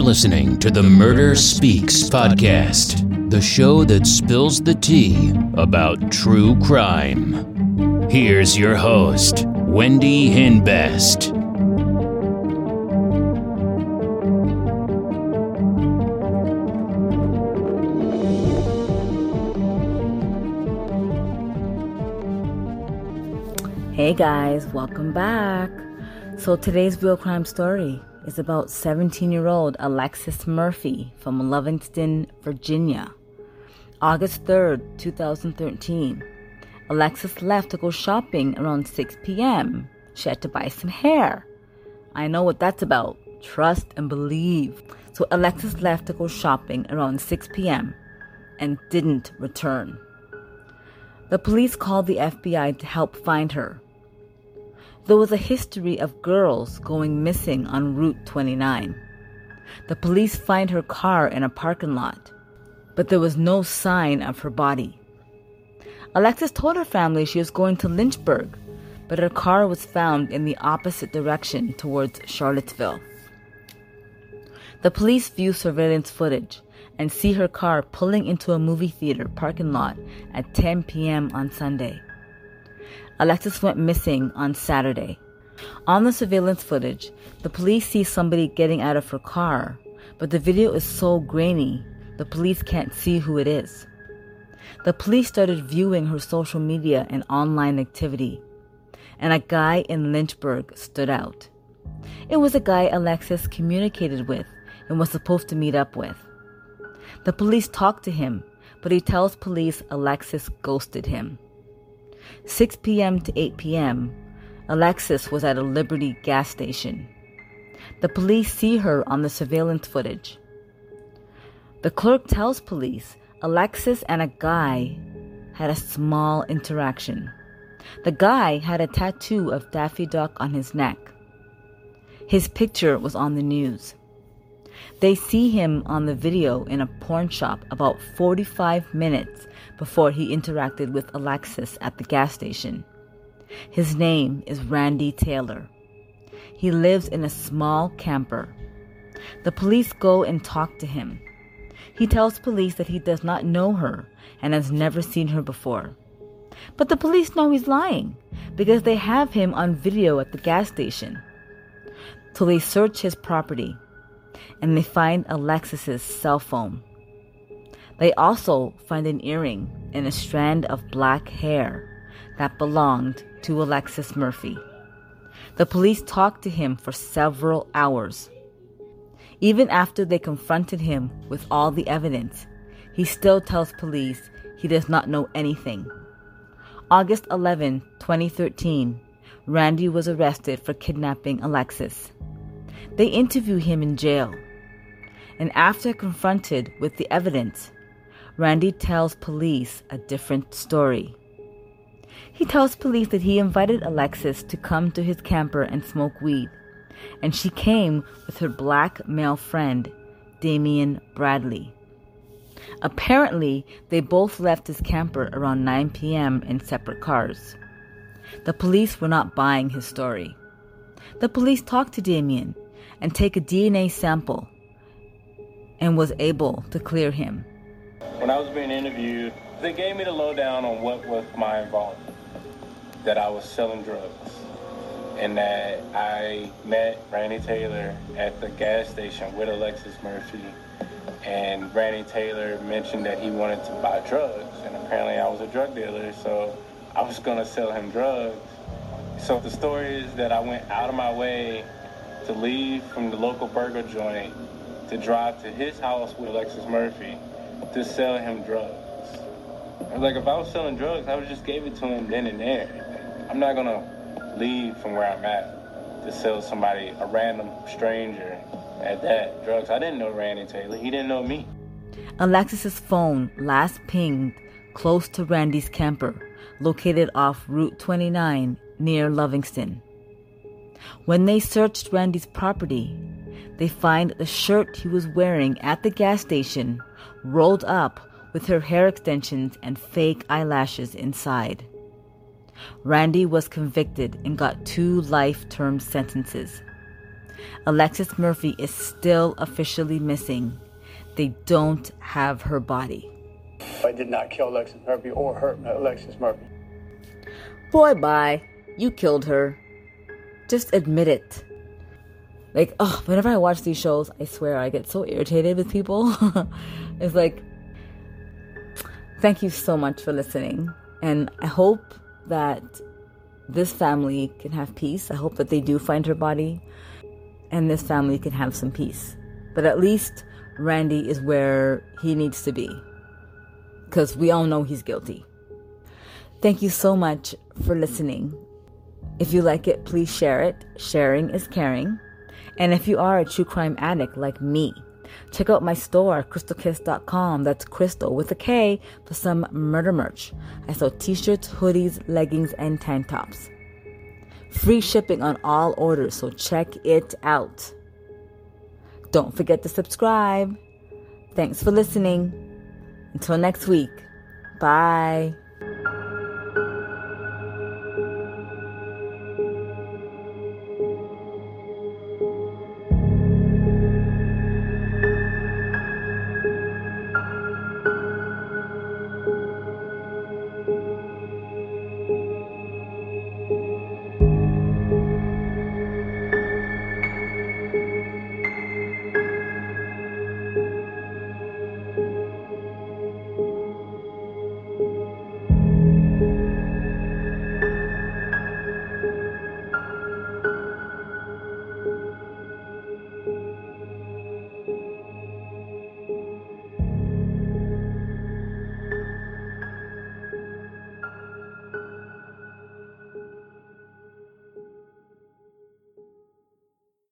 You're listening to the Murder Speaks podcast, the show that spills the tea about true crime. Here's your host, Wendy Hinbest. Hey guys, welcome back. So today's real crime story is about 17 year old Alexis Murphy from Lovingston, Virginia. August 3rd, 2013. Alexis left to go shopping around 6 p.m. She had to buy some hair. I know what that's about. Trust and believe. So Alexis left to go shopping around 6 p.m. and didn't return. The police called the FBI to help find her. There was a history of girls going missing on Route 29. The police find her car in a parking lot, but there was no sign of her body. Alexis told her family she was going to Lynchburg, but her car was found in the opposite direction towards Charlottesville. The police view surveillance footage and see her car pulling into a movie theater parking lot at 10 p.m. on Sunday. Alexis went missing on Saturday. On the surveillance footage, the police see somebody getting out of her car, but the video is so grainy, the police can't see who it is. The police started viewing her social media and online activity, and a guy in Lynchburg stood out. It was a guy Alexis communicated with and was supposed to meet up with. The police talked to him, but he tells police Alexis ghosted him. 6 p.m. to 8 p.m., Alexis was at a Liberty gas station. The police see her on the surveillance footage. The clerk tells police Alexis and a guy had a small interaction. The guy had a tattoo of Daffy Duck on his neck. His picture was on the news. They see him on the video in a porn shop about 45 minutes before he interacted with Alexis at the gas station. His name is Randy Taylor. He lives in a small camper. The police go and talk to him. He tells police that he does not know her and has never seen her before. But the police know he's lying because they have him on video at the gas station. So they search his property and they find Alexis's cell phone. They also find an earring and a strand of black hair that belonged to Alexis Murphy. The police talked to him for several hours. Even after they confronted him with all the evidence, he still tells police he does not know anything. August 11, 2013, Randy was arrested for kidnapping Alexis. They interview him in jail. And after confronted with the evidence, Randy tells police a different story. He tells police that he invited Alexis to come to his camper and smoke weed, and she came with her black male friend, Damian Bradley. Apparently, they both left his camper around 9 p.m. in separate cars. The police were not buying his story. The police talked to Damian and take a DNA sample and was able to clear him. When I was being interviewed, they gave me the lowdown on what was my involvement. That I was selling drugs. And that I met Randy Taylor at the gas station with Alexis Murphy. And Randy Taylor mentioned that he wanted to buy drugs. And apparently I was a drug dealer, so I was gonna sell him drugs. So the story is that I went out of my way to leave from the local burger joint to drive to his house with Alexis Murphy to sell him drugs. Like if I was selling drugs, I would just gave it to him then and there. I'm not gonna leave from where I'm at to sell somebody a random stranger at that drugs. I didn't know Randy Taylor. He didn't know me. Alexis's phone last pinged close to Randy's camper, located off Route 29 near Lovingston. When they searched Randy's property, they find the shirt he was wearing at the gas station rolled up with her hair extensions and fake eyelashes inside. Randy was convicted and got two life term sentences. Alexis Murphy is still officially missing. They don't have her body. I did not kill Alexis Murphy or hurt Alexis Murphy. Boy, bye. You killed her. Just admit it. Like, oh, whenever I watch these shows, I swear I get so irritated with people. it's like, thank you so much for listening. And I hope that this family can have peace. I hope that they do find her body and this family can have some peace. But at least Randy is where he needs to be because we all know he's guilty. Thank you so much for listening. If you like it, please share it. Sharing is caring. And if you are a true crime addict like me, check out my store, krystalkiss.com. That's crystal with a K for some murder merch. I sell t shirts, hoodies, leggings, and tank tops. Free shipping on all orders, so check it out. Don't forget to subscribe. Thanks for listening. Until next week, bye.